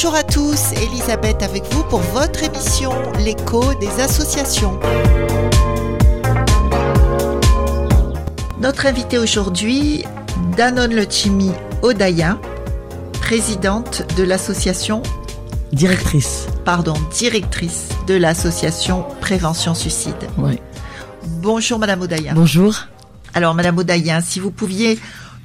Bonjour à tous, Elisabeth avec vous pour votre émission L'écho des associations. Notre invitée aujourd'hui, Danone Lechimi Odaya, présidente de l'association Directrice. Pardon, directrice de l'association Prévention Suicide. Oui. Bonjour Madame Odaya. Bonjour. Alors Madame Odaya, si vous pouviez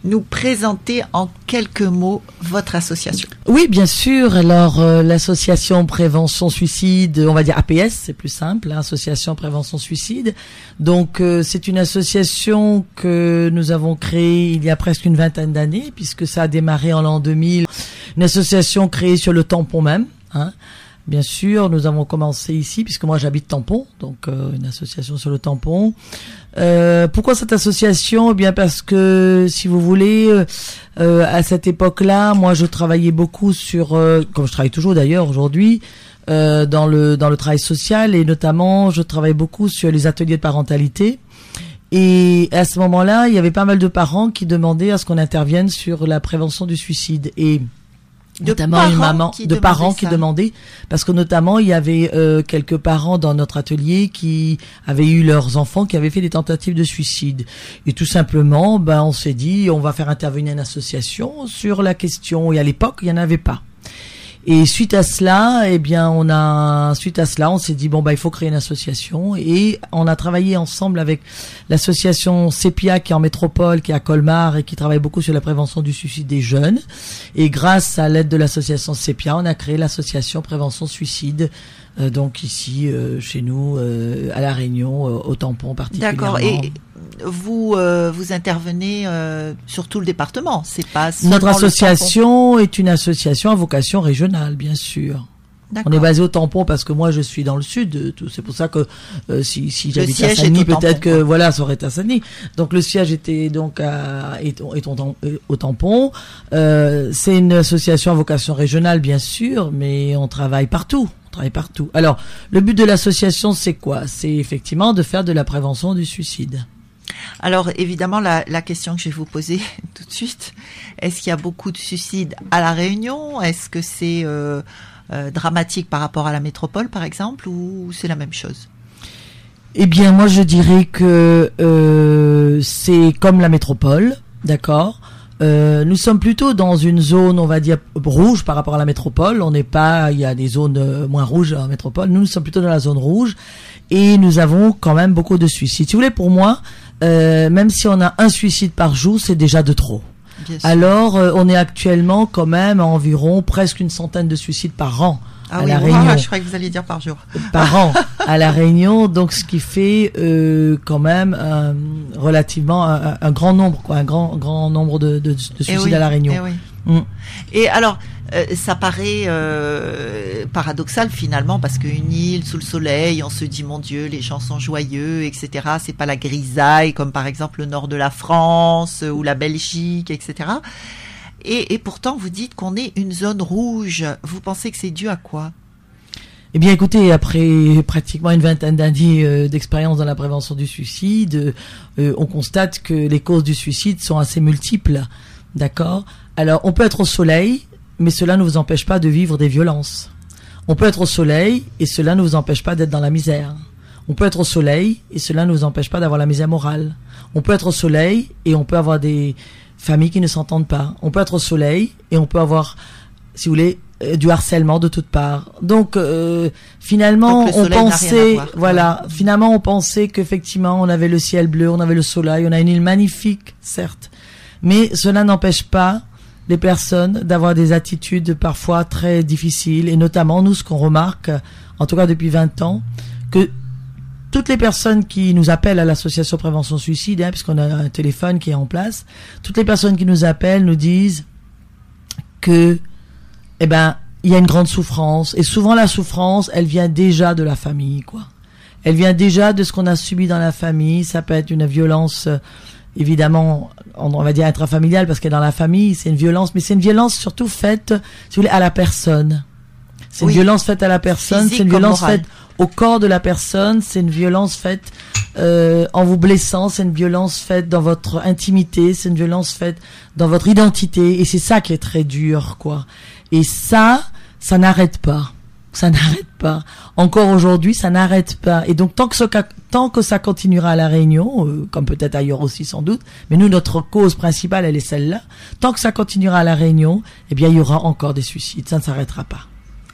nous présenter en quelques mots votre association. Oui, bien sûr. Alors, euh, l'association Prévention Suicide, on va dire APS, c'est plus simple, hein, Association Prévention Suicide. Donc, euh, c'est une association que nous avons créée il y a presque une vingtaine d'années, puisque ça a démarré en l'an 2000. Une association créée sur le tampon même. Hein. Bien sûr, nous avons commencé ici, puisque moi j'habite Tampon, donc euh, une association sur le tampon. Euh, pourquoi cette association? Eh bien parce que, si vous voulez, euh, à cette époque-là, moi je travaillais beaucoup sur, comme je travaille toujours d'ailleurs aujourd'hui, dans le dans le travail social et notamment je travaille beaucoup sur les ateliers de parentalité. Et à ce moment-là, il y avait pas mal de parents qui demandaient à ce qu'on intervienne sur la prévention du suicide et notamment une maman de parents qui demandaient parce que notamment il y avait euh, quelques parents dans notre atelier qui avaient eu leurs enfants qui avaient fait des tentatives de suicide. Et tout simplement ben on s'est dit on va faire intervenir une association sur la question. Et à l'époque il y en avait pas et suite à cela, eh bien, on a, suite à cela, on s'est dit bon bah il faut créer une association et on a travaillé ensemble avec l'association CEPIA qui est en métropole, qui est à Colmar et qui travaille beaucoup sur la prévention du suicide des jeunes. Et grâce à l'aide de l'association CEPIA, on a créé l'association prévention suicide. Euh, donc ici, euh, chez nous, euh, à la Réunion, au tampon particulièrement. D'accord. Et vous vous intervenez sur tout le département. C'est pas notre association est une association à vocation régionale, bien sûr. On est basé au tampon parce que moi je suis dans le sud. C'est pour ça que si, si j'habite à Sani, peut-être que voilà, ça aurait été à Sani. Donc le siège était donc à, est, au tampon. Euh, c'est une association à vocation régionale, bien sûr, mais on travaille partout travaille partout. Alors, le but de l'association, c'est quoi? C'est effectivement de faire de la prévention du suicide. Alors, évidemment, la, question que je vais vous poser tout de suite, est-ce qu'il y a beaucoup de suicides à La Réunion? Est-ce que c'est euh, euh, dramatique par rapport à la métropole, par exemple, ou c'est la même chose? Eh bien, moi, je dirais que euh, c'est comme la métropole, d'accord? Euh, nous sommes plutôt dans une zone, on va dire, rouge par rapport à la métropole. On n'est pas, il y a des zones euh, moins rouges en métropole. Nous, nous sommes plutôt dans la zone rouge et nous avons quand même beaucoup de suicides. Si vous voulez, pour moi, euh, même si on a un suicide par jour, c'est déjà de trop. Alors, on est actuellement quand même à environ presque une centaine de suicides par an. Ah à la Réunion. je croyais que vous alliez dire par jour. Par an à la Réunion, donc ce qui fait euh, quand même euh, relativement un, grand nombre, quoi, un grand grand nombre de, de, de eh suicides à la Réunion. Et, eh oui. mm. et alors, euh, ça paraît euh, paradoxal finalement parce qu'une île sous le soleil, on se dit mon Dieu, les gens sont joyeux, etc. C'est pas la grisaille comme par exemple le nord de la France ou la Belgique, etc. Et, pourtant, vous dites qu'on est une zone rouge. Vous pensez que c'est dû à quoi? Eh bien, écoutez, après pratiquement une vingtaine d'années euh, d'expérience dans la prévention du suicide, euh, on constate que les causes du suicide sont assez multiples. D'accord? Alors, on peut être au soleil, mais cela ne vous empêche pas de vivre des violences. On peut être au soleil, et cela ne vous empêche pas d'être dans la misère. On peut être au soleil, et cela ne vous empêche pas d'avoir la misère morale. On peut être au soleil, et on peut avoir des, familles qui ne s'entendent pas. On peut être au soleil et on peut avoir, si vous voulez, euh, du harcèlement de toutes parts. Donc euh, finalement, on pensait, voilà, finalement on pensait qu'effectivement on avait le ciel bleu, on avait le soleil, on a une île magnifique, certes, mais cela n'empêche pas les personnes d'avoir des attitudes parfois très difficiles et notamment nous ce qu'on remarque, en tout cas depuis 20 ans, que toutes les personnes qui nous appellent à l'association prévention suicide, hein, puisqu'on a un téléphone qui est en place, toutes les personnes qui nous appellent nous disent que, eh ben, il y a une grande souffrance. Et souvent, la souffrance, elle vient déjà de la famille, quoi. Elle vient déjà de ce qu'on a subi dans la famille. Ça peut être une violence, euh, évidemment, on, va dire intrafamiliale, parce que dans la famille, c'est une violence, mais c'est une violence surtout faite, si vous voulez, à la personne. C'est une violence faite à la personne, c'est une violence faite au corps de la personne, c'est une violence faite euh, en vous blessant, c'est une violence faite dans votre intimité, c'est une violence faite dans votre identité, et c'est ça qui est très dur, quoi. Et ça, ça n'arrête pas. Ça n'arrête pas. Encore aujourd'hui, ça n'arrête pas. Et donc, tant que, ce, tant que ça continuera à La Réunion, euh, comme peut-être ailleurs aussi sans doute, mais nous, notre cause principale, elle est celle-là, tant que ça continuera à La Réunion, eh bien, il y aura encore des suicides. Ça ne s'arrêtera pas.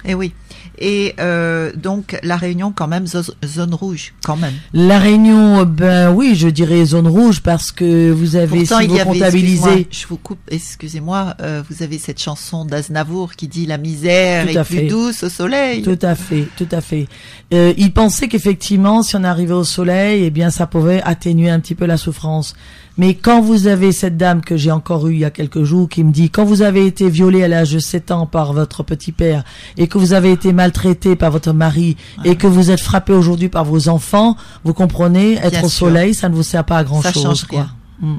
Eh oui. Et euh, donc la Réunion quand même zone rouge quand même. La Réunion, ben oui, je dirais zone rouge parce que vous avez Pourtant, si vous comptabilisez. Je vous coupe, excusez-moi. Euh, vous avez cette chanson d'Aznavour qui dit la misère est plus douce au soleil. Tout à fait, tout à fait. Euh, il pensait qu'effectivement, si on arrivait au soleil, eh bien ça pouvait atténuer un petit peu la souffrance. Mais quand vous avez cette dame que j'ai encore eue il y a quelques jours qui me dit quand vous avez été violée à l'âge de 7 ans par votre petit père et que vous avez été maltraité par votre mari et que vous êtes frappé aujourd'hui par vos enfants, vous comprenez, être au soleil, ça ne vous sert pas à grand chose. Change quoi. Hmm.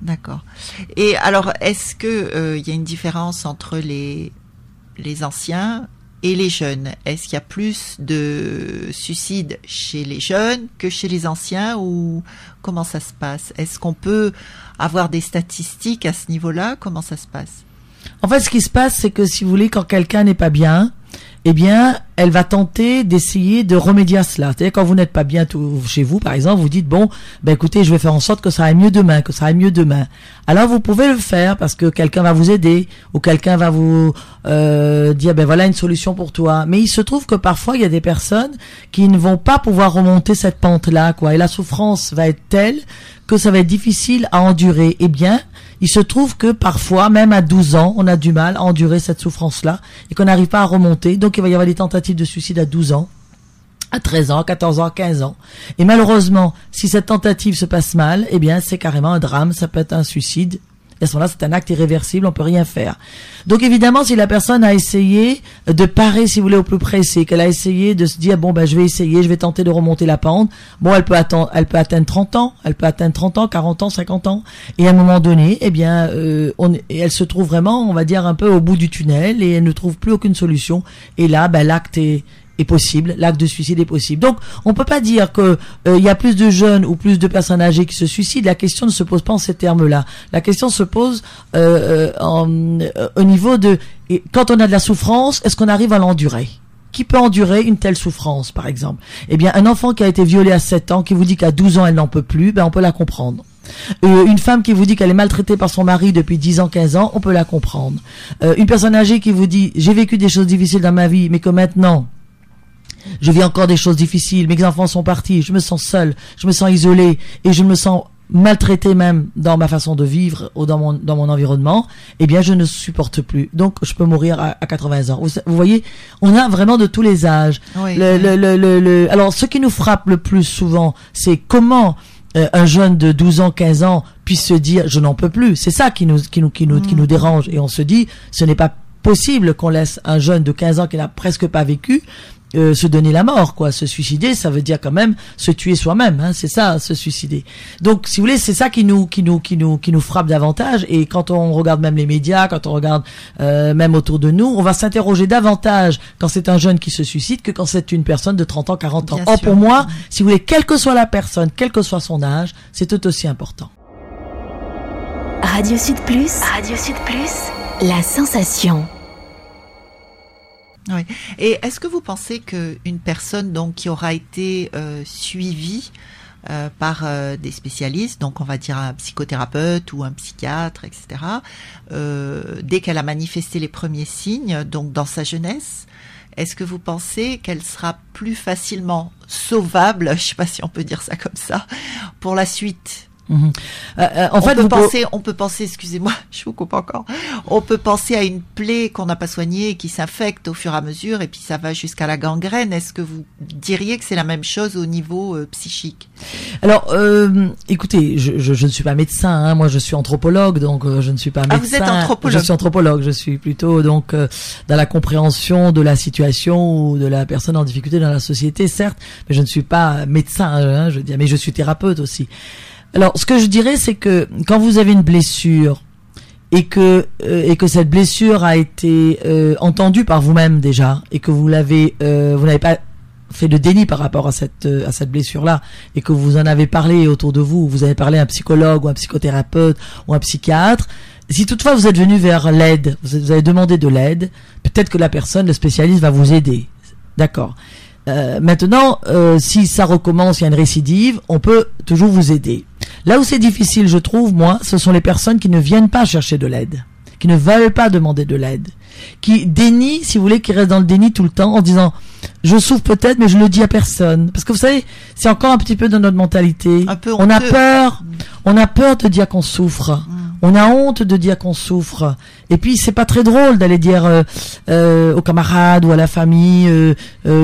D'accord. Et alors, est-ce que euh, il y a une différence entre les les anciens et les jeunes Est-ce qu'il y a plus de suicides chez les jeunes que chez les anciens ou comment ça se passe? Est-ce qu'on peut avoir des statistiques à ce niveau-là? Comment ça se passe? En fait, ce qui se passe, c'est que si vous voulez, quand quelqu'un n'est pas bien, eh bien, elle va tenter d'essayer de remédier à cela. C'est-à-dire quand vous n'êtes pas bien chez vous, par exemple, vous dites bon, ben écoutez, je vais faire en sorte que ça aille mieux demain, que ça aille mieux demain. Alors vous pouvez le faire parce que quelqu'un va vous aider ou quelqu'un va vous euh, dire ben voilà une solution pour toi. Mais il se trouve que parfois il y a des personnes qui ne vont pas pouvoir remonter cette pente là, quoi. Et la souffrance va être telle que ça va être difficile à endurer. Eh bien, il se trouve que parfois, même à 12 ans, on a du mal à endurer cette souffrance-là et qu'on n'arrive pas à remonter. Donc il va y avoir des tentatives de suicide à 12 ans à 13 ans, 14 ans, 15 ans. Et malheureusement, si cette tentative se passe mal, eh bien, c'est carrément un drame, ça peut être un suicide, à ce moment-là, c'est un acte irréversible, on peut rien faire. Donc évidemment, si la personne a essayé de parer, si vous voulez, au plus pressé, qu'elle a essayé de se dire bon ben je vais essayer, je vais tenter de remonter la pente. Bon, elle peut attendre, elle peut atteindre 30 ans, elle peut atteindre 30 ans, 40 ans, 50 ans, et à un moment donné, eh bien, euh, elle se trouve vraiment, on va dire un peu au bout du tunnel et elle ne trouve plus aucune solution. Et là, ben l'acte est est possible, l'acte de suicide est possible. Donc, on peut pas dire que euh, il y a plus de jeunes ou plus de personnes âgées qui se suicident. La question ne se pose pas en ces termes-là. La question se pose euh, euh, au niveau de quand on a de la souffrance, est-ce qu'on arrive à l'endurer? Qui peut endurer une telle souffrance, par exemple? Eh bien, un enfant qui a été violé à 7 ans, qui vous dit qu'à 12 ans, elle n'en peut plus, ben on peut la comprendre. une femme qui vous dit qu'elle est maltraitée par son mari depuis 10 ans, 15 ans, on peut la comprendre. une personne âgée qui vous dit j'ai vécu des choses difficiles dans ma vie, mais que maintenant je vis encore des choses difficiles, mes enfants sont partis, je me sens seul, je me sens isolé et je me sens maltraité même dans ma façon de vivre ou dans mon dans mon environnement, eh bien je ne supporte plus. Donc je peux mourir à, 80 ans. Vous, voyez, on a vraiment de tous les âges. le, le, le, alors ce qui nous frappe le plus souvent, c'est comment euh, un jeune de 12 ans, 15 ans puisse se dire je n'en peux plus. C'est ça qui nous qui nous qui nous qui nous mm. dérange et on se dit ce n'est pas possible qu'on laisse un jeune de 15 ans qui n'a presque pas vécu euh, se donner la mort, quoi. Se suicider, ça veut dire quand même se tuer soi-même, hein, c'est ça, se suicider. Donc, si vous voulez, c'est ça qui nous, qui nous, qui nous, qui nous frappe davantage. Et quand on regarde même les médias, quand on regarde euh, même autour de nous, on va s'interroger davantage quand c'est un jeune qui se suicide que quand c'est une personne de 30 ans, 40 ans. Or, pour moi, si vous voulez, quelle que soit la personne, quel que soit son âge, c'est tout aussi important. Radio Sud Plus, Radio Sud Plus, la sensation. Et est-ce que vous pensez qu'une personne donc qui aura été euh, suivie euh, par euh, des spécialistes, donc on va dire un psychothérapeute ou un psychiatre, etc., dès qu'elle a manifesté les premiers signes, donc dans sa jeunesse, est-ce que vous pensez qu'elle sera plus facilement sauvable, je ne sais pas si on peut dire ça comme ça, pour la suite Euh, euh, en on fait, peut penser, on peut penser, excusez-moi, je vous coupe encore. On peut penser à une plaie qu'on n'a pas soignée et qui s'infecte au fur et à mesure, et puis ça va jusqu'à la gangrène. Est-ce que vous diriez que c'est la même chose au niveau euh, psychique? Alors, écoutez, je, je, ne suis pas médecin, hein, moi je suis anthropologue, donc je ne suis pas médecin. Ah, vous êtes anthropologue Je suis anthropologue, je suis plutôt donc dans la compréhension de la situation ou de la personne en difficulté dans la société, certes, mais je ne suis pas médecin, hein, je veux dire, mais je suis thérapeute aussi. Alors, ce que je dirais, c'est que quand vous avez une blessure et que euh, et que cette blessure a été euh, entendue par vous-même déjà et que vous l'avez, euh, vous n'avez pas fait le déni par rapport à cette euh, à cette blessure là et que vous en avez parlé autour de vous, vous avez parlé à un psychologue ou un psychothérapeute ou un psychiatre, si toutefois vous êtes venu vers l'aide, vous avez demandé de l'aide, peut-être que la personne, le spécialiste va vous aider. D'accord. Euh, maintenant, euh, si ça recommence, il y a une récidive, on peut toujours vous aider. Là où c'est difficile, je trouve, moi, ce sont les personnes qui ne viennent pas chercher de l'aide, qui ne veulent pas demander de l'aide, qui dénient, si vous voulez, qui restent dans le déni tout le temps en disant je souffre peut-être, mais je le dis à personne. Parce que vous savez, c'est encore un petit peu dans notre mentalité. Un peu on a peur, on a peur de dire qu'on souffre. On a honte de dire qu'on souffre. Et puis c'est pas très drôle d'aller dire euh, euh, aux camarades ou à la famille euh,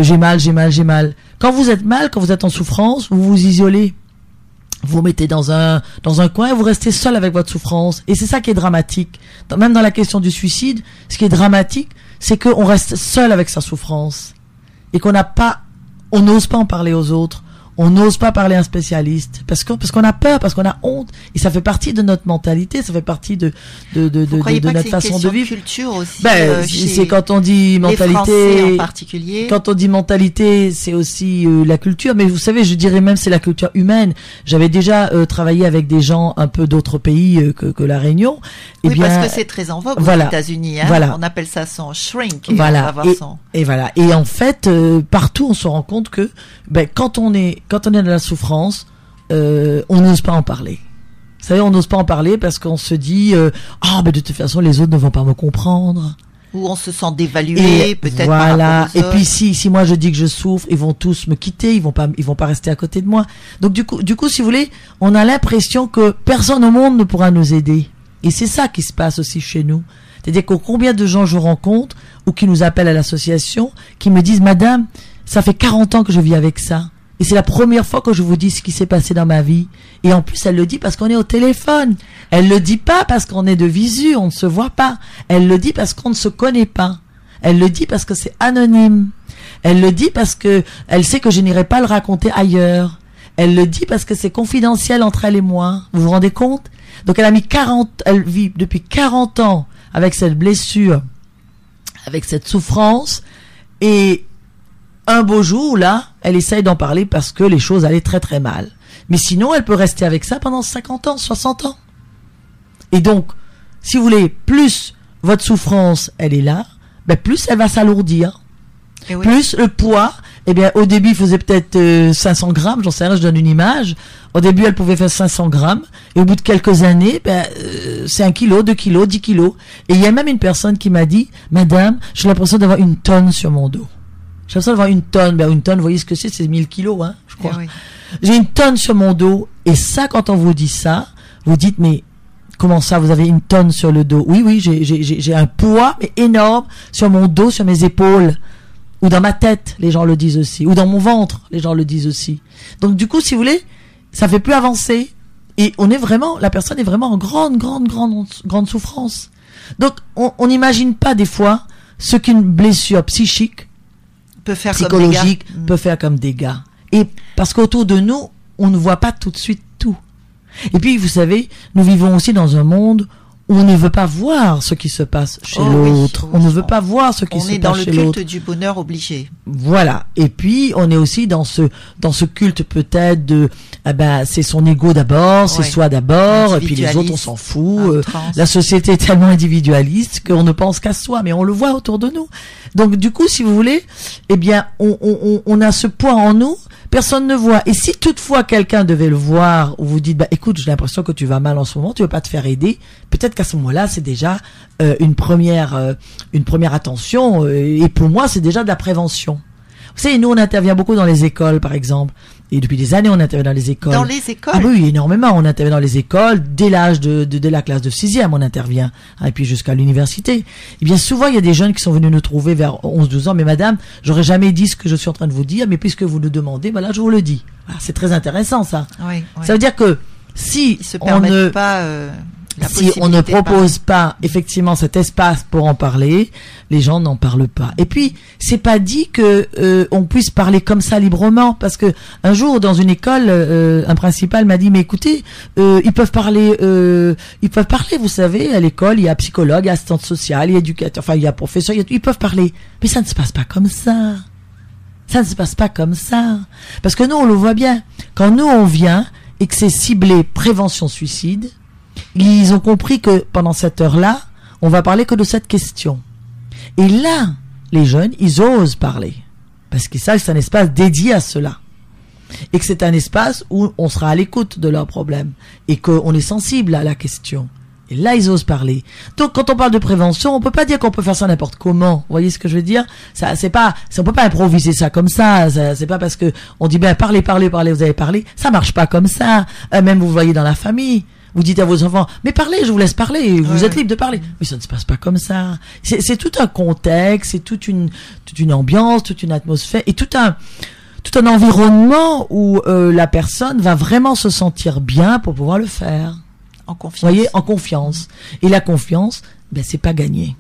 j'ai mal, j'ai mal, j'ai mal. Quand vous êtes mal, quand vous êtes en souffrance, vous vous isolez. Vous mettez dans un dans un coin et vous restez seul avec votre souffrance. Et c'est ça qui est dramatique. Même dans la question du suicide, ce qui est dramatique, c'est qu'on reste seul avec sa souffrance et qu'on n'a pas, on n'ose pas en parler aux autres. On n'ose pas parler à un spécialiste parce que parce qu'on a peur, parce qu'on a honte et ça fait partie de notre mentalité, ça fait partie de de de, Vous de, de que notre façon de vivre. culture aussi Ben, euh, c'est quand on dit les Français en mentalité. particulier. Quand on dit mentalité, c'est aussi euh, la culture, mais vous savez, je dirais même c'est la culture humaine. J'avais déjà euh, travaillé avec des gens un peu d'autres pays euh, que, que la Réunion. Eh oui, bien, parce que c'est très en vogue voilà. aux États-Unis. Hein. Voilà. On appelle ça son shrink. Voilà. Et, son- et voilà. Et en fait, euh, partout, on se rend compte que ben, quand on est quand on est dans la souffrance, euh, on n'ose pas en parler. Vous savez, on n'ose pas en parler parce qu'on se dit euh, ah ben de toute façon les autres ne vont pas me comprendre. Où on se sent dévalué, peut-être. voilà. Et puis si si moi je dis que je souffre, ils vont tous me quitter, ils vont pas ils vont pas rester à côté de moi. Donc du coup du coup si vous voulez, on a l'impression que personne au monde ne pourra nous aider. Et c'est ça qui se passe aussi chez nous. C'est-à-dire que combien de gens je rencontre ou qui nous appellent à l'association, qui me disent Madame, ça fait 40 ans que je vis avec ça. Et c'est la première fois que je vous dis ce qui s'est passé dans ma vie. Et en plus, elle le dit parce qu'on est au téléphone. Elle le dit pas parce qu'on est de visu, on ne se voit pas. Elle le dit parce qu'on ne se connaît pas. Elle le dit parce que c'est anonyme. Elle le dit parce que elle sait que je n'irai pas le raconter ailleurs. Elle le dit parce que c'est confidentiel entre elle et moi. Vous vous rendez compte? Donc elle a mis 40, elle vit depuis 40 ans avec cette blessure, avec cette souffrance, et un beau jour, là, elle essaye d'en parler parce que les choses allaient très très mal. Mais sinon, elle peut rester avec ça pendant 50 ans, 60 ans. Et donc, si vous voulez, plus votre souffrance, elle est là, ben plus elle va s'alourdir. Oui. Plus le poids, eh bien, au début, il faisait peut-être euh, 500 grammes, j'en sais rien, je donne une image. Au début, elle pouvait faire 500 grammes. Et au bout de quelques années, ben, euh, c'est un kilo, deux kilos, 10 kilos. Et il y a même une personne qui m'a dit, Madame, j'ai l'impression d'avoir une tonne sur mon dos. J'ai l'impression d'avoir une tonne. Ben, une tonne, vous voyez ce que c'est? C'est 1000 kilos, hein, je Eh crois. oui. J'ai une tonne sur mon dos. Et ça, quand on vous dit ça, vous dites, mais comment ça, vous avez une tonne sur le dos? Oui, oui, j'ai- un poids mais énorme sur mon dos, sur mes épaules. Ou dans ma tête, les gens le disent aussi. Ou dans mon ventre, les gens le disent aussi. Donc du coup, si vous voulez, ça fait plus avancer. Et on est vraiment, la personne est vraiment en grande, grande, grande, grande souffrance. Donc on n'imagine pas des fois ce qu'une blessure psychique peut faire comme psychologique. Mm. peut faire comme dégâts. Et parce qu'autour de nous, on ne voit pas tout de suite tout. Et puis, vous savez, nous vivons aussi dans un monde on ne veut pas voir ce qui se passe chez Oh l'autre. oui. On ne veut pas voir ce qui On se est dans passe le chez culte l'autre. du bonheur obligé. Voilà. Et puis, on est aussi dans ce dans ce culte peut-être de, ah ben, c'est son ego d'abord, c'est Ouais. soi d'abord, et puis les autres on s'en fout. la société est tellement individualiste qu'on ne pense qu'à soi, mais on le voit autour de nous. Donc du coup, si vous voulez, eh bien, on, on, on- on a ce poids en nous, personne ne voit. Et si toutefois quelqu'un devait le voir, ou vous dites, bah écoute, j'ai l'impression que tu vas mal en ce moment, tu veux pas te faire aider, peut-être qu'à ce moment-là, c'est déjà euh, une première euh, une première attention. euh, et pour moi, c'est déjà de la prévention. Vous savez, nous, on intervient beaucoup dans les écoles, par exemple. Et depuis des années, on intervient dans les écoles. Dans les écoles. Ah oui, énormément. On intervient dans les écoles, dès l'âge de, de, de la classe de sixième, on intervient. Ah, Et puis jusqu'à l'université. Et bien souvent, il y a des jeunes qui sont venus nous trouver vers 11-12 ans. Mais madame, j'aurais jamais dit ce que je suis en train de vous dire, mais puisque vous nous demandez, voilà, je vous le dis. Voilà, c'est très intéressant, ça. Oui, oui. Ça veut dire que si Ils se on ne, pas euh, si on ne propose pas effectivement cet espace pour en parler, les gens n'en parlent pas. Et puis c'est pas dit que euh, on puisse parler comme ça librement, parce que un jour dans une école, euh, un principal m'a dit mais écoutez, euh, ils peuvent parler, euh, ils peuvent parler, vous savez, à l'école il y a psychologue, il y a assistante sociale, il y a éducateur, enfin il y a professeur, il y a- ils peuvent parler, mais ça ne se passe pas comme ça. Ça ne se passe pas comme ça. Parce que nous, on le voit bien. Quand nous, on vient et que c'est ciblé prévention suicide, ils ont compris que pendant cette heure-là, on va parler que de cette question. Et là, les jeunes, ils osent parler. Parce qu'ils savent que c'est un espace dédié à cela. Et que c'est un espace où on sera à l'écoute de leurs problèmes. Et qu'on est sensible à la question. Et là, ils osent parler. Donc, quand on parle de prévention, on peut pas dire qu'on peut faire ça n'importe comment. Vous voyez ce que je veux dire? Ça, c'est pas, on peut pas improviser ça comme ça. ça c'est pas parce que on dit ben parlez, parlez, parlez, vous avez parlé. Ça marche pas comme ça. Euh, même vous voyez dans la famille. Vous dites à vos enfants, mais parlez, je vous laisse parler, vous êtes libre de parler. Mais ça ne se passe pas comme ça. C'est tout un contexte, c'est toute une, toute une ambiance, toute une atmosphère et tout un, tout un environnement où euh, la personne va vraiment se sentir bien pour pouvoir le faire. En confiance. Vous voyez, en confiance. Et la confiance, ben c'est pas gagné.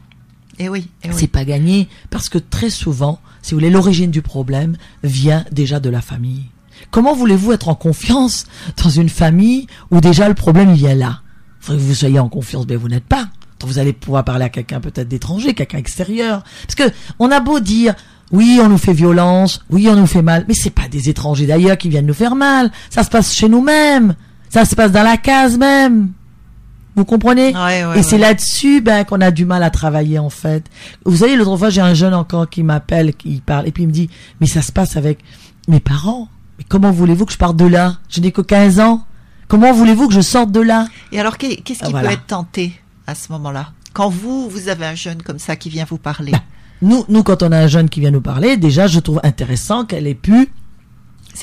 Et eh oui, et eh oui. C'est pas gagné parce que très souvent, si vous voulez, l'origine du problème vient déjà de la famille. Comment voulez-vous être en confiance dans une famille où déjà le problème vient là? Faudrait que vous soyez en confiance, mais vous n'êtes pas. Donc vous allez pouvoir parler à quelqu'un peut-être d'étranger, quelqu'un extérieur. Parce que on a beau dire oui, on nous fait violence, oui, on nous fait mal, mais c'est pas des étrangers d'ailleurs qui viennent nous faire mal. Ça se passe chez nous-mêmes. Ça se passe dans la case même. Vous comprenez? Ouais, Et c'est là-dessus ben, qu'on a du mal à travailler en fait. Vous savez, l'autre fois, j'ai un jeune encore qui m'appelle, qui parle, et puis il me dit, mais ça se passe avec mes parents. Mais comment voulez-vous que je parte de là? Je n'ai que 15 ans. Comment voulez-vous que je sorte de là? Et alors, qu'est-ce qui Ah, peut être tenté à ce moment-là? Quand vous, vous avez un jeune comme ça qui vient vous parler? Ben, Nous, nous, quand on a un jeune qui vient nous parler, déjà, je trouve intéressant qu'elle ait pu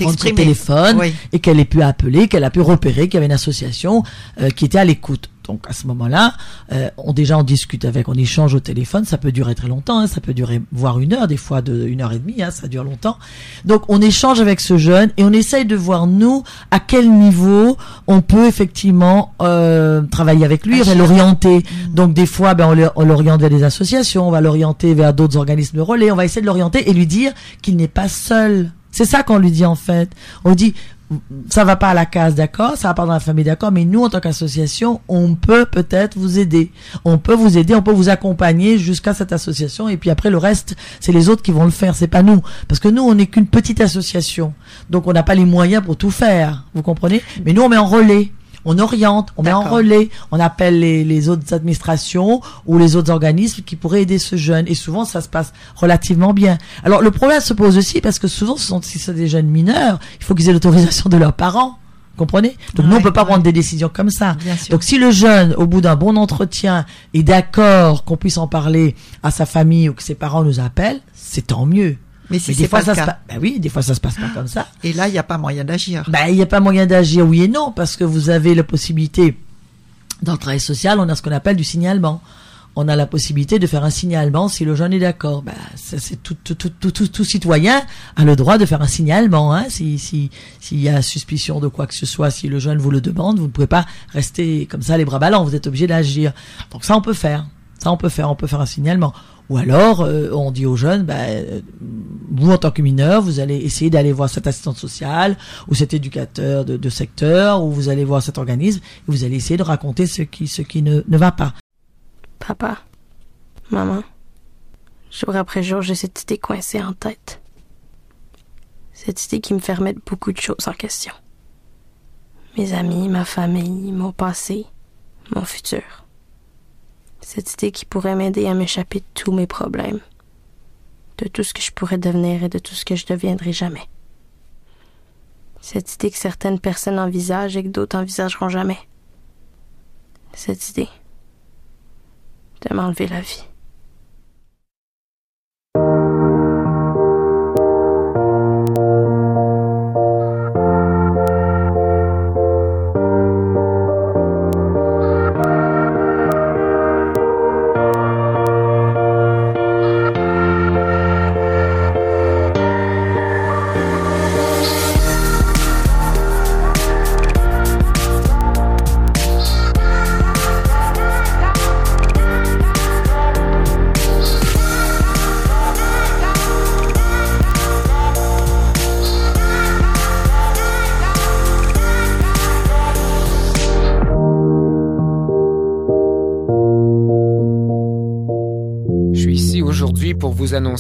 prendre son téléphone Oui. et qu'elle ait pu appeler, qu'elle a pu repérer qu'il y avait une association euh, qui était à l'écoute. Donc à ce moment-là, euh, on déjà on discute avec, on échange au téléphone. Ça peut durer très longtemps, hein, ça peut durer voire une heure, des fois de une heure et demie, hein, ça dure longtemps. Donc on échange avec ce jeune et on essaye de voir nous à quel niveau on peut effectivement euh, travailler avec lui, Agir. l'orienter. Donc des fois, ben on l'oriente vers des associations, on va l'orienter vers d'autres organismes de relais. On va essayer de l'orienter et lui dire qu'il n'est pas seul. C'est ça qu'on lui dit en fait. On dit ça va pas à la case, d'accord, ça va pas dans la famille, d'accord, mais nous en tant qu'association, on peut peut-être vous aider. On peut vous aider, on peut vous accompagner jusqu'à cette association et puis après le reste, c'est les autres qui vont le faire, c'est pas nous parce que nous on n'est qu'une petite association. Donc on n'a pas les moyens pour tout faire, vous comprenez? Mais nous on met en relais. On oriente, on met en relais, on appelle les, les autres administrations ou les autres organismes qui pourraient aider ce jeune. Et souvent, ça se passe relativement bien. Alors, le problème se pose aussi parce que souvent, ce sont, si c'est des jeunes mineurs, il faut qu'ils aient l'autorisation de leurs parents. Vous comprenez? Donc, nous, on Ouais, peut pas ouais. prendre des décisions comme ça. Donc, si le jeune, au bout d'un bon entretien, est d'accord qu'on puisse en parler à sa famille ou que ses parents nous appellent, c'est tant mieux. Mais si Mais des fois, pas ça le se passe. Ben oui, des fois, ça se passe pas comme ça. Et là, il n'y a pas moyen d'agir. Ben, il n'y a pas moyen d'agir oui et non, parce que vous avez la possibilité, dans le travail social, on a ce qu'on appelle du signalement. On a la possibilité de faire un signalement si le jeune est d'accord. Ben, ça, c'est tout, tout, tout, tout, citoyen a le droit de faire un signalement. Hein, si, si, s'il y a suspicion de quoi que ce soit, si le jeune vous le demande, vous ne pouvez pas rester comme ça les bras ballants. Vous êtes obligé d'agir. Donc ça, on peut faire. Ça, on peut faire. On peut faire un signalement. Ou alors, euh, on dit aux jeunes, ben, euh, vous en tant que mineur, vous allez essayer d'aller voir cette assistante sociale ou cet éducateur de, de secteur, ou vous allez voir cet organisme, et vous allez essayer de raconter ce qui, ce qui ne, ne va pas. Papa, maman, jour après jour, j'ai cette idée coincée en tête. Cette idée qui me fait remettre beaucoup de choses en question. Mes amis, ma famille, mon passé, mon futur. Cette idée qui pourrait m'aider à m'échapper de tous mes problèmes, de tout ce que je pourrais devenir et de tout ce que je deviendrai jamais. Cette idée que certaines personnes envisagent et que d'autres envisageront jamais. Cette idée de m'enlever la vie.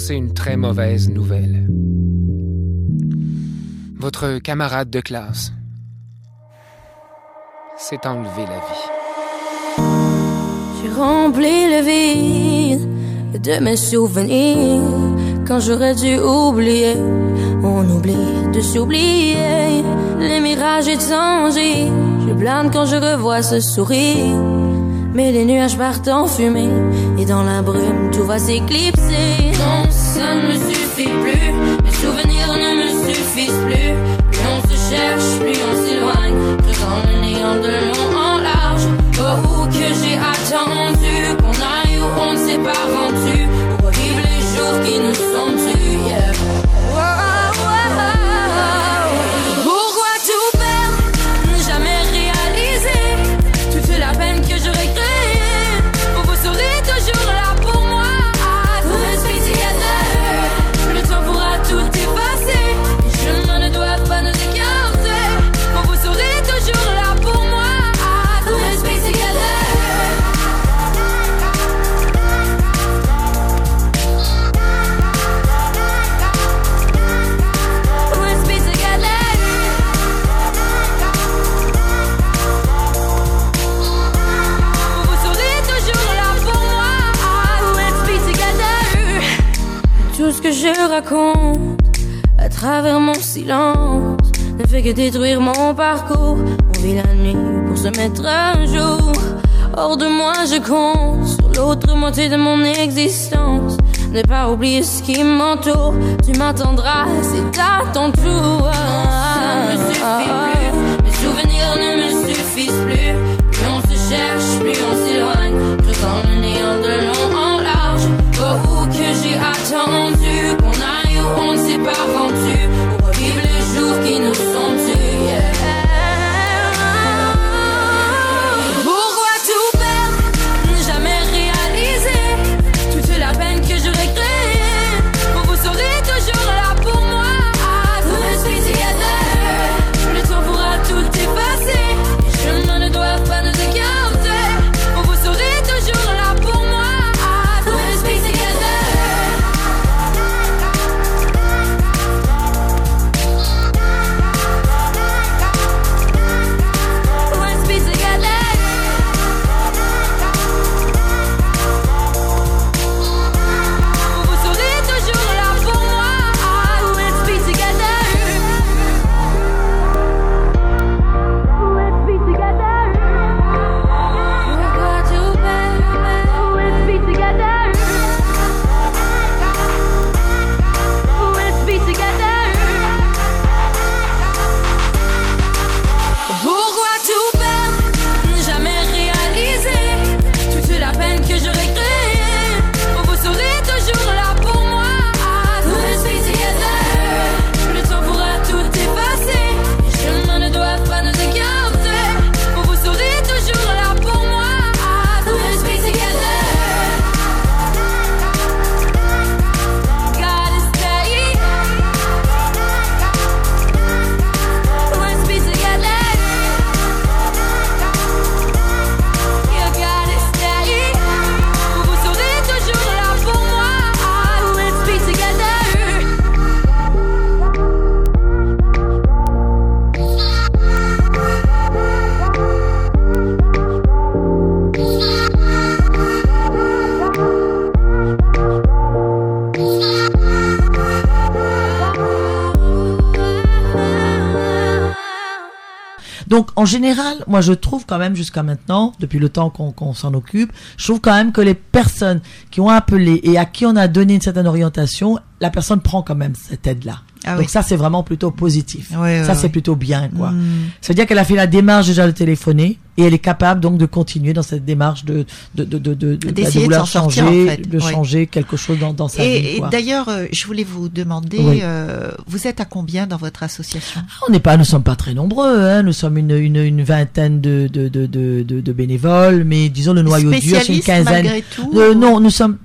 Annoncer une très mauvaise nouvelle. votre camarade de classe, s'est enlevé la vie. J'ai rempli le vide de mes souvenirs quand j'aurais dû oublier. On oublie de s'oublier. Les mirages étangés, je plane quand je revois ce sourire. Mais les nuages partent en fumée et dans la brume tout va s'éclipser. Non, ça ne me suffit plus. Mes souvenirs ne me suffisent plus. Plus on se cherche, plus on s'éloigne. Creusant le néant de long en large. Oh, que j'ai attendu qu'on aille où on ne s'est pas rendu. Pour revivre les jours qui nous raconte à travers mon silence ne fait que détruire mon parcours. On vit la nuit pour se mettre un jour. Hors de moi, je compte sur l'autre moitié de mon existence. Ne pas oublier ce qui m'entoure. Tu m'attendras, c'est à ton tour. Ça ne me suffit plus. Mes souvenirs ne me suffisent plus. Plus on se cherche, plus on s'éloigne. Creusant le néant de long en large. Oh, que j'ai attendu? Donc en général, moi je trouve quand même jusqu'à maintenant, depuis le temps qu'on s'en occupe, je trouve quand même que les personnes qui ont appelé et à qui on a donné une certaine orientation, la personne prend quand même cette aide-là. Ah Donc oui. ça c'est vraiment plutôt positif. Ça c'est plutôt bien quoi. Mm. Ça veut dire qu'elle a fait la démarche déjà de téléphoner et elle est capable donc de continuer dans cette démarche de de de de de, de- vouloir sortir, changer, en fait. de changer quelque chose dans dans sa vie. Et, d'ailleurs, euh, je voulais vous demander, Oui. euh, vous êtes à combien dans votre association? On n'est pas, nous sommes pas très nombreux. Hein. Nous sommes une, une, une vingtaine de, de, de, de, de, bénévoles, mais disons le noyau dur, c'est une quinzaine. malgré tout Euh, non, nous sommes,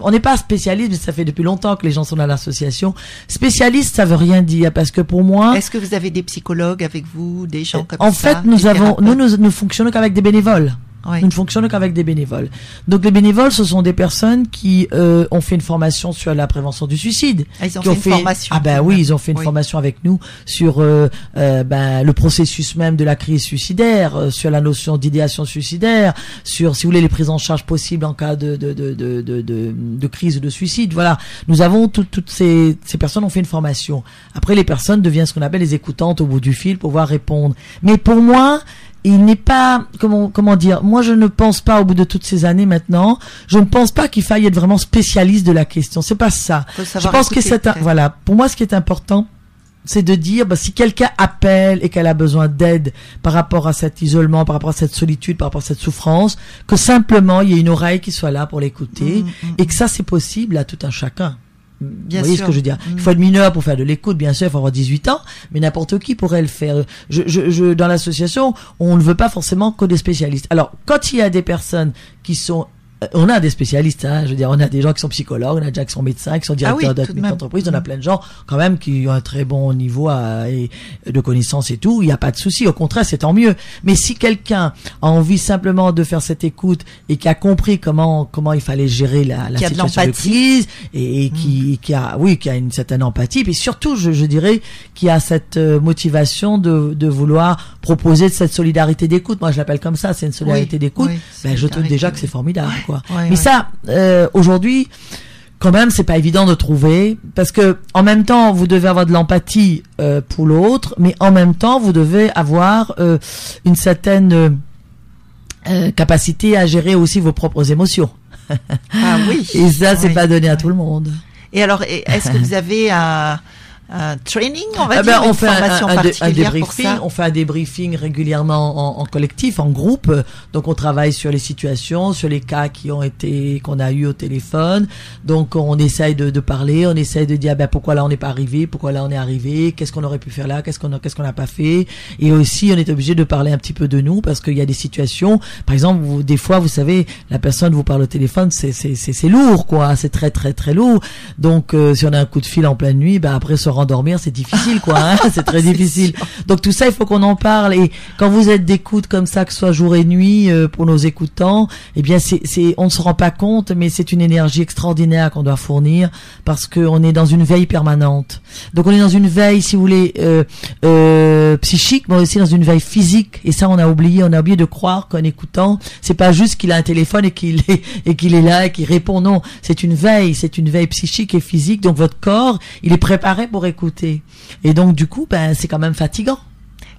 on n'est pas spécialiste, mais ça fait depuis longtemps que les gens sont dans l'association. Spécialiste, ça veut rien dire, parce que pour moi, Est-ce que vous avez des psychologues avec vous, des gens comme en ça fait, nous avons, nous, nous, nous fonctionnons qu'avec des bénévoles. Oui. Nous ne fonctionnons qu'avec des bénévoles. Donc les bénévoles, ce sont des personnes qui euh, ont fait une formation sur la prévention du suicide. Ah, ils ont qui fait une formation. Ah ben oui, ils ont fait une Oui. formation avec nous sur euh, euh, ben, le processus même de la crise suicidaire, sur la notion d'idéation suicidaire, sur si vous voulez les prises en charge possibles en cas de de de de de, de, de crise ou de suicide. Voilà, nous avons toutes toutes ces ces personnes ont fait une formation. Après, les personnes deviennent ce qu'on appelle les écoutantes au bout du fil pour pouvoir répondre. Mais pour moi, il n'est pas comment comment dire moi je ne pense pas au bout de toutes ces années maintenant je ne pense pas qu'il faille être vraiment spécialiste de la question. C'est pas ça. Je pense que c'est voilà. Pour moi ce qui est important c'est de dire bah, si quelqu'un appelle et qu'elle a besoin d'aide par rapport à cet isolement, par rapport à cette solitude, par rapport à cette souffrance, que simplement il y ait une oreille qui soit là pour l'écouter Mm, mm, et que ça c'est possible à tout un chacun. Bien Vous voyez sûr. ce que je veux dire Mm. Il faut être mineur pour faire de l'écoute, bien sûr, il faut avoir 18 ans, mais n'importe qui pourrait le faire. Je, je, je, dans l'association, on ne veut pas forcément que des spécialistes. Alors, quand il y a des personnes qui sont on a des spécialistes, hein, je veux dire, on a des gens qui sont psychologues, on a des gens qui sont médecins, qui sont directeurs Ah oui, tout de d'administration même. d'entreprise, on a Mm. plein de gens quand même qui ont un très bon niveau à- et, de connaissances et tout, il n'y a pas de souci, au contraire, c'est tant mieux. Mais si quelqu'un a envie simplement de faire cette écoute et qui a compris comment comment il fallait gérer la, la Qui a de situation de l'empathie. crise et, et qui, qui a oui qui a une certaine empathie, puis surtout, je, je dirais, qui a cette euh, motivation de, de vouloir proposer cette solidarité d'écoute. Moi, je l'appelle comme ça, c'est une solidarité Oui, d'écoute. oui, ben, je trouve déjà que c'est formidable, quoi. Ouais, Mais ça, euh, aujourd'hui, quand même, c'est pas évident de trouver parce que en même temps, vous devez avoir de l'empathie euh, pour l'autre, mais en même temps, vous devez avoir euh, une certaine euh, capacité à gérer aussi vos propres émotions. Ah oui. Et ça, c'est Oui, pas donné à tout le monde. Et alors, est-ce que vous avez un, un training, on va Ah dire, ben, une on fait un, formation un, un dé- un particulière pour débriefing, ça on fait un débriefing régulièrement en, en collectif, en groupe. Donc on travaille sur les situations, sur les cas qui ont été qu'on a eu au téléphone. Donc on essaye de, de parler, on essaye de dire ben pourquoi là on n'est pas arrivé, pourquoi là on est arrivé, qu'est-ce qu'on aurait pu faire là, qu'est-ce qu'on a- qu'est-ce qu'on n'a pas fait. Et aussi on est obligé de parler un petit peu de nous parce qu'il y a des situations, par exemple vous- des fois vous savez la personne vous parle au téléphone, c'est c'est lourd quoi, c'est très très très lourd. Donc euh, si on a un coup de fil en pleine nuit, ben après se rendormir c'est difficile quoi, hein, c'est très difficile. sûr. Donc tout ça, il faut qu'on en parle. Et quand vous êtes d'écoute comme ça, que ce soit jour et nuit euh, pour nos écoutants, eh bien, c'est, c'est, on ne se rend pas compte, mais c'est une énergie extraordinaire qu'on doit fournir parce qu'on est dans une veille permanente. Donc on est dans une veille, si vous voulez, euh, euh, psychique, mais aussi dans une veille physique. Et ça, on a oublié. On a oublié de croire qu'en écoutant, c'est pas juste qu'il a un téléphone et qu'il est et qu'il est là et qu'il répond. Non, c'est une veille, c'est une veille psychique et physique. Donc votre corps, il est préparé pour écouter. Et donc du coup, ben c'est quand même fatigant.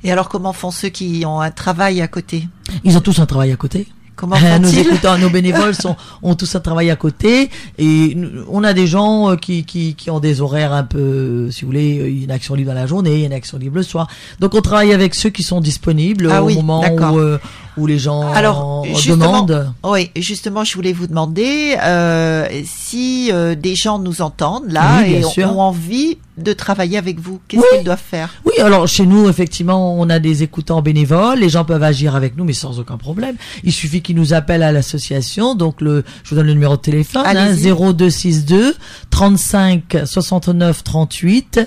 Et alors, comment font ceux qui ont un travail à côté? Ils ont tous un travail à côté. Comment Euh, nos écoutants, nos bénévoles sont, ont tous un travail à côté et on a des gens euh, qui, qui, qui ont des horaires un peu, euh, si vous voulez, euh, une action libre dans la journée, une action libre le soir. Donc on travaille avec ceux qui sont disponibles Ah au oui, moment où, euh, où les gens Alors, en demandent. Oui, justement, je voulais vous demander euh, si euh, des gens nous entendent là Oui, et ont envie de travailler avec vous. Qu'est-ce Oui. qu'ils doivent faire? Oui, alors chez nous, effectivement, on a des écoutants bénévoles. Les gens peuvent agir avec nous, mais sans aucun problème. Il suffit qu'ils nous appellent à l'association. Donc, le, je vous donne le numéro de téléphone, hein, Allez-y. 0262 35 69 38.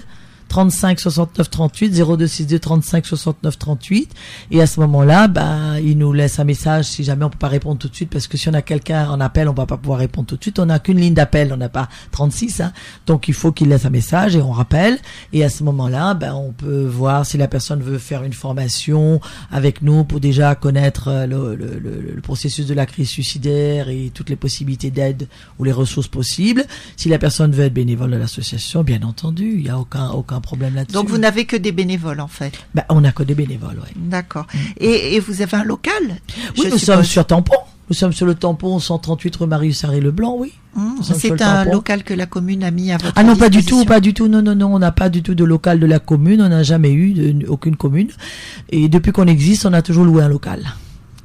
35 69 38 0262 35 69 38 et à ce moment-là bah il nous laisse un message si jamais on peut pas répondre tout de suite parce que si on a quelqu'un en appel on va pas pouvoir répondre tout de suite. On n'a qu'une ligne d'appel on n'a pas 36 hein. donc il faut qu'il laisse un message et on rappelle. Et à ce moment-là ben on peut voir si la personne veut faire une formation avec nous pour déjà connaître euh, le, le, le, le processus de la crise suicidaire et toutes les possibilités d'aide ou les ressources possibles. Si la personne veut être bénévole de l'association bien entendu il y a aucun aucun problème là-dessus Donc, vous n'avez que des bénévoles en fait. ben, on a que des bénévoles ouais. D'accord. Et, et vous avez un local Oui, nous suppose. sommes sur Tampon. Nous sommes sur le tampon 138 rue Marius Sarré Leblanc, oui. Sur C'est un tampon. local que la commune a mis à votre Ah non, pas du tout, pas du tout. Non, non, non, on n'a pas du tout de local de la commune. On n'a jamais eu de, aucune commune. Et depuis qu'on existe, on a toujours loué un local.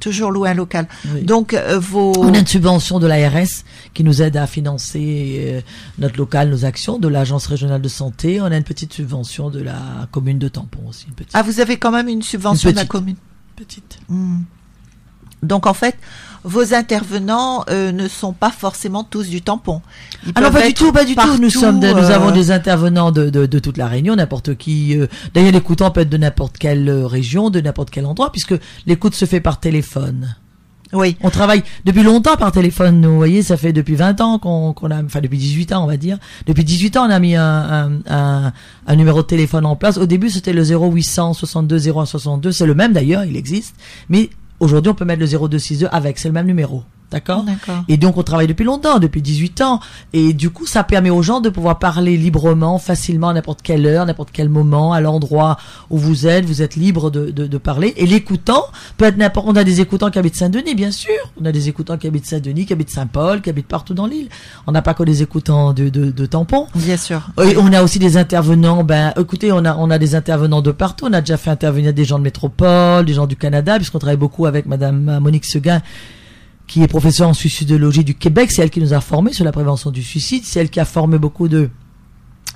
Toujours louer un local. Oui. Donc, euh, vos... On a une subvention de l'ARS qui nous aide à financer euh, notre local, nos actions, de l'Agence régionale de santé. On a une petite subvention de la commune de Tampon aussi, une petite. Ah, vous avez quand même une subvention Une de la commune. petite. Hmm. Donc en fait, vos intervenants euh, ne sont pas forcément tous du tampon. Ils Ah non, pas du tout, pas du tout. Nous partout, sommes, de- nous euh, avons des intervenants de, de, de toute la Réunion, n'importe qui. euh, D'ailleurs, l'écoutant peut être de n'importe quelle région, de n'importe quel endroit, puisque l'écoute se fait par téléphone. Oui. On travaille depuis longtemps par téléphone, nous, vous voyez, ça fait depuis 20 ans qu'on a, enfin depuis 18 ans on va dire. Depuis 18 ans on a mis un, un, un, un numéro de téléphone en place. Au début c'était le 0800 62 01 62, c'est le même d'ailleurs, il existe. Mais aujourd'hui on peut mettre le 0262 avec, c'est le même numéro. D'accord. Et donc on travaille depuis longtemps, depuis 18 ans. Et du coup, ça permet aux gens de pouvoir parler librement, facilement, à n'importe quelle heure, n'importe quel moment, à l'endroit où vous êtes. Vous êtes libre de, de, de parler. Et l'écoutant peut être n'importe. On a des écoutants qui habitent Saint-Denis, bien sûr. On a des écoutants qui habitent Saint-Denis, qui habitent Saint-Paul, qui habitent partout dans l'île. On n'a pas que des écoutants de, de, de tampons. Bien sûr. Et on a aussi des intervenants. Ben, écoutez, on a on a des intervenants de partout. On a déjà fait intervenir des gens de métropole, des gens du Canada, puisqu'on travaille beaucoup avec Madame Monique Seguin, qui est professeure en suicidologie du Québec. C'est elle qui nous a formés sur la prévention du suicide. C'est elle qui a formé beaucoup de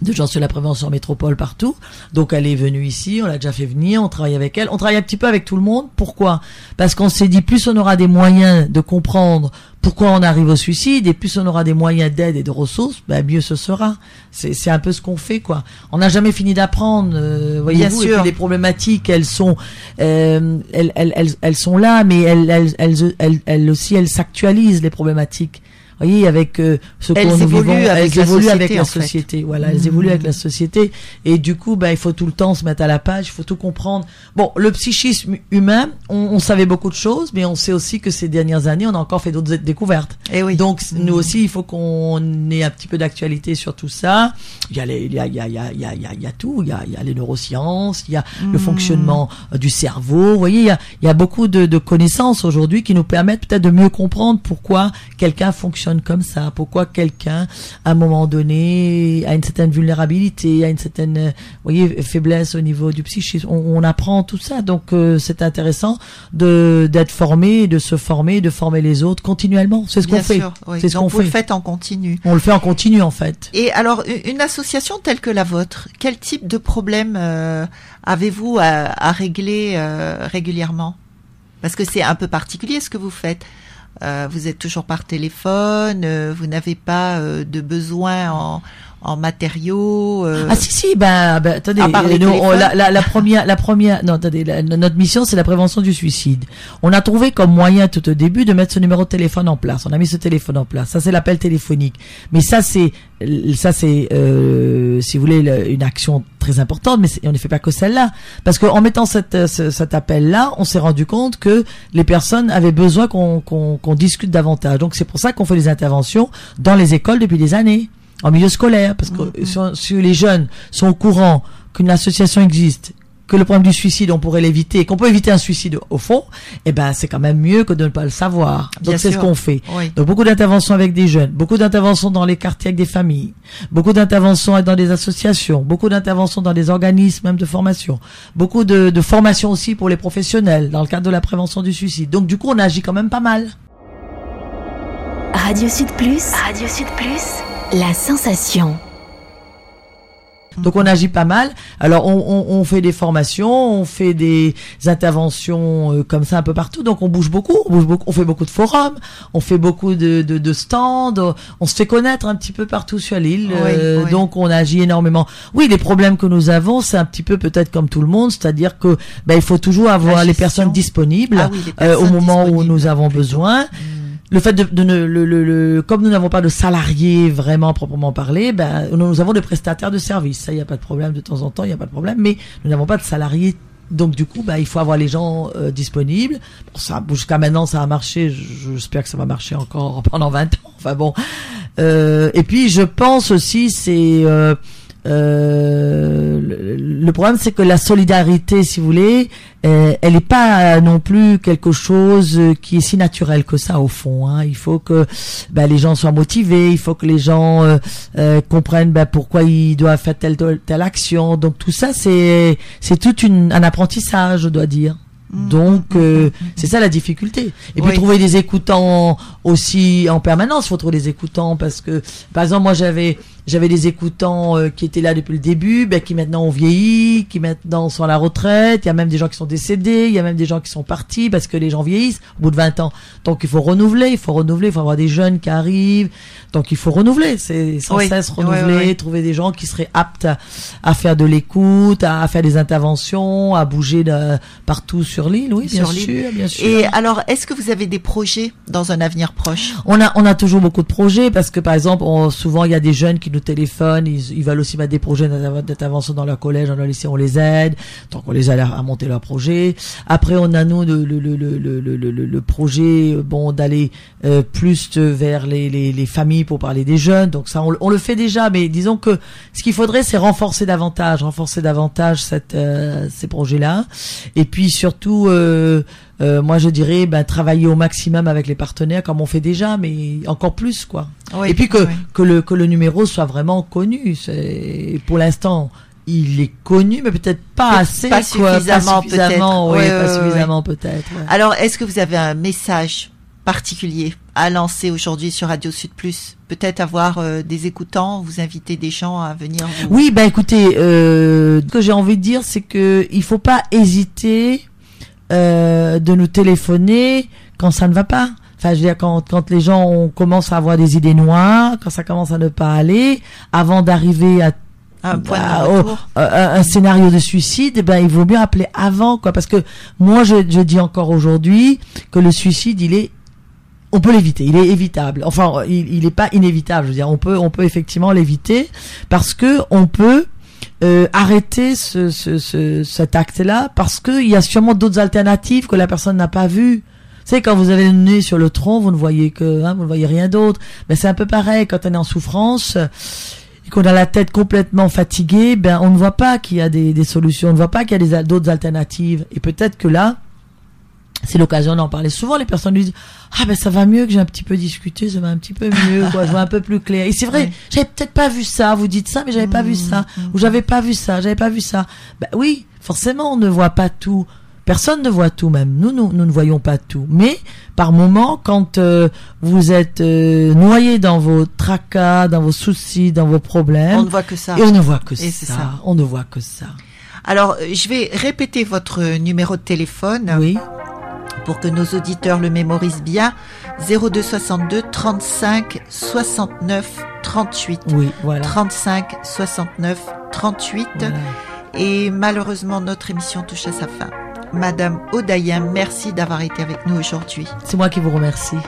de gens sur la prévention en métropole partout. Donc elle est venue ici, on l'a déjà fait venir, on travaille avec elle. On travaille un petit peu avec tout le monde. Pourquoi? Parce qu'on s'est dit plus on aura des moyens de comprendre pourquoi on arrive au suicide et plus on aura des moyens d'aide et de ressources, ben mieux ce sera. C'est c'est un peu ce qu'on fait quoi. On n'a jamais fini d'apprendre, euh, voyez-vous. Les problématiques, elles sont, euh, elles, elles, elles, elles sont là, mais elles, elles, elles, elles aussi, elles s'actualisent les problématiques. Voyez, avec euh, ce qu'on nous vivons, elles la évoluent société, avec la fait. société. Voilà, elles Mhm. évoluent avec la société. Et du coup, ben, il faut tout le temps se mettre à la page, il faut tout comprendre. Bon, le psychisme humain, on, on savait beaucoup de choses, mais on sait aussi que ces dernières années, on a encore fait d'autres découvertes. Et oui. Donc, nous aussi, il faut qu'on ait un petit peu d'actualité sur tout ça. Il y a, les, il y a, il y a, il y a, il y a, il y a- tout. Il y a, il y a les neurosciences, il y a le fonctionnement euh, du cerveau. Vous voyez, il y a, il y a beaucoup de, de connaissances aujourd'hui qui nous permettent peut-être de mieux comprendre pourquoi quelqu'un fonctionne comme ça, pourquoi quelqu'un, à un moment donné, a une certaine vulnérabilité, a une certaine, euh, vous voyez, faiblesse au niveau du psychisme? On, on apprend tout ça, donc euh, c'est intéressant de d'être formé, de se former, de former les autres continuellement. C'est ce qu'on fait. oui. C'est ce qu'on vous fait. le faites en continu. On le fait en continu en fait. Et alors, une association telle que la vôtre, quel type de problème euh, avez-vous à, à régler euh, régulièrement? Parce que c'est un peu particulier ce que vous faites. Euh, vous êtes toujours par téléphone, euh, vous n'avez pas euh, de besoin en, en matériaux. euh, Ah si si ben, ben attendez À part les nous, on- la, la, la première la première non attendez la- notre mission c'est la prévention du suicide. On a trouvé comme moyen tout au début de mettre ce numéro de téléphone en place. On a mis ce téléphone en place. Ça c'est l'appel téléphonique. Mais ça c'est ça c'est euh, si vous voulez le- une action très importante mais on ne fait pas que celle-là parce qu'en mettant cette, euh, ce- cet appel là, on s'est rendu compte que les personnes avaient besoin qu'on qu'on qu'on discute davantage. Donc c'est pour ça qu'on fait des interventions dans les écoles depuis des années en milieu scolaire, parce que si, on- si les jeunes sont au courant qu'une association existe, que le problème du suicide, on pourrait l'éviter, qu'on peut éviter un suicide au fond, eh ben c'est quand même mieux que de ne pas le savoir. Bien Donc c'est ce qu'on fait. Oui. Donc beaucoup d'interventions avec des jeunes, beaucoup d'interventions dans les quartiers avec des familles, beaucoup d'interventions dans des associations, beaucoup d'interventions dans des organismes même de formation, beaucoup de, de formations aussi pour les professionnels dans le cadre de la prévention du suicide. Donc du coup on agit quand même pas mal. Radio Sud Plus. Radio Sud Plus. La sensation. Donc on agit pas mal. Alors on, on, on fait des formations, on fait des interventions euh, comme ça un peu partout. Donc on bouge beaucoup, on bouge beaucoup, on fait beaucoup de forums, on fait beaucoup de, de, de stands, on se fait connaître un petit peu partout sur l'île. Oui, euh, oui. Donc on agit énormément. Oui, les problèmes que nous avons, c'est un petit peu peut-être comme tout le monde, c'est-à-dire que ben il faut toujours avoir les personnes disponibles Ah oui, les euh, au moment où nous avons plutôt. besoin. Le fait de, de ne, le, le, le- comme nous n'avons pas de salariés vraiment proprement parlé, ben nous avons des prestataires de services. Ça, il n'y a pas de problème de temps en temps, il n'y a pas de problème. Mais nous n'avons pas de salariés. Donc du coup, ben, il faut avoir les gens euh, disponibles. Bon, ça, jusqu'à maintenant, ça a marché. Je- J'espère que ça va marcher encore pendant 20 ans. Enfin bon. Euh, et puis je pense aussi, c'est euh, euh, le, le problème, c'est que la solidarité, si vous voulez, euh, elle n'est pas non plus quelque chose qui est si naturel que ça au fond. Hein. Il faut que ben, les gens soient motivés, il faut que les gens euh, comprennent ben, pourquoi ils doivent faire telle telle action. Donc tout ça, c'est c'est tout une, un apprentissage, je dois dire. Donc euh, c'est ça la difficulté. Et puis Oui. trouver des écoutants aussi en permanence. Il faut trouver des écoutants parce que par exemple moi j'avais j'avais des écoutants euh, qui étaient là depuis le début, ben, qui maintenant ont vieilli, qui maintenant sont à la retraite. Il y a même des gens qui sont décédés, il y a même des gens qui sont partis parce que les gens vieillissent au bout de 20 ans. Donc il faut renouveler, il faut renouveler, il faut avoir des jeunes qui arrivent. Donc il faut renouveler, c'est sans Oui. cesse renouveler, trouver des gens qui seraient aptes à, à faire de l'écoute, à, à faire des interventions, à bouger de, partout sur l'île. Oui, bien Sur l'île. sûr, bien sûr. Et alors, est-ce que vous avez des projets dans un avenir proche? On a, on a toujours beaucoup de projets parce que par exemple, on- souvent il y a des jeunes qui nous téléphonent, ils, ils veulent aussi mettre des projets d'interv- d'intervention dans leur collège, dans leur lycée, on les aide, donc on les aide à, monter leur projet. Après, on a nous le, le, le, le, projet, euh, bon, d'aller euh, plus vers les, les, les familles pour parler des jeunes. Donc ça, on, le- on le fait déjà, mais disons que ce qu'il faudrait, c'est renforcer davantage, renforcer davantage cette, euh, ces projets-là, et puis surtout. Euh, euh, moi, je dirais, ben, travailler au maximum avec les partenaires, comme on fait déjà, mais encore plus, quoi. Oui, Et puis que, oui. que le que le numéro soit vraiment connu. C'est pour l'instant, il est connu, mais peut-être pas assez, pas quoi. suffisamment, suffisamment, peut-être. oui, pas suffisamment, peut-être. ouais. Alors, est-ce que vous avez un message particulier à lancer aujourd'hui sur Radio Sud Plus? Peut-être avoir euh, des écoutants, vous inviter des gens à venir vous... Oui, ben écoutez, euh, ce que j'ai envie de dire, c'est que il faut pas hésiter euh, de nous téléphoner quand ça ne va pas. Enfin, je veux dire, quand, quand les gens ont- commencent à avoir des idées noires, quand ça commence à ne pas aller, avant d'arriver à un point bah, oh, euh, scénario de suicide, eh ben il vaut mieux appeler avant, quoi, parce que moi je, je dis encore aujourd'hui que le suicide, il est, on peut l'éviter, il est évitable. Enfin, il, il est pas inévitable. Je veux dire, on peut, on peut effectivement l'éviter parce que on peut euh, arrêter ce, ce, ce, cet acte-là parce qu'il y a sûrement d'autres alternatives que la personne n'a pas vues. Tu sais, quand vous avez le nez sur le tronc, vous ne voyez que, hein, vous ne voyez rien d'autre. Mais c'est un peu pareil quand on est en souffrance et qu'on a la tête complètement fatiguée, ben on ne voit pas qu'il y a des, des solutions, on ne voit pas qu'il y a d'autres alternatives. Et peut-être que là, c'est l'occasion d'en parler. Souvent, les personnes lui disent ah ben ça va mieux que j'ai un petit peu discuté, ça va un petit peu mieux, quoi, je vois un peu plus clair. Et c'est vrai, Ouais. j'avais peut-être pas vu ça. Vous dites ça, mais j'avais pas vu ça, ou j'avais pas vu ça, j'avais pas vu ça. Ben oui, forcément, on ne voit pas tout. Personne ne voit tout même. Nous, nous, nous ne voyons pas tout. Mais par moment, quand euh, vous êtes euh, noyé dans vos tracas, dans vos soucis, dans vos problèmes, On ne voit que ça. et on ne voit que ça. ça. On ne voit que ça. Alors, euh, je vais répéter votre numéro de téléphone Oui. Pour que nos auditeurs le mémorisent bien. 02 62 35 69 38. Oui, voilà. 35 69 38. Voilà. Et malheureusement, notre émission touche à sa fin. Madame Odayen, merci d'avoir été avec nous aujourd'hui. C'est moi qui vous remercie.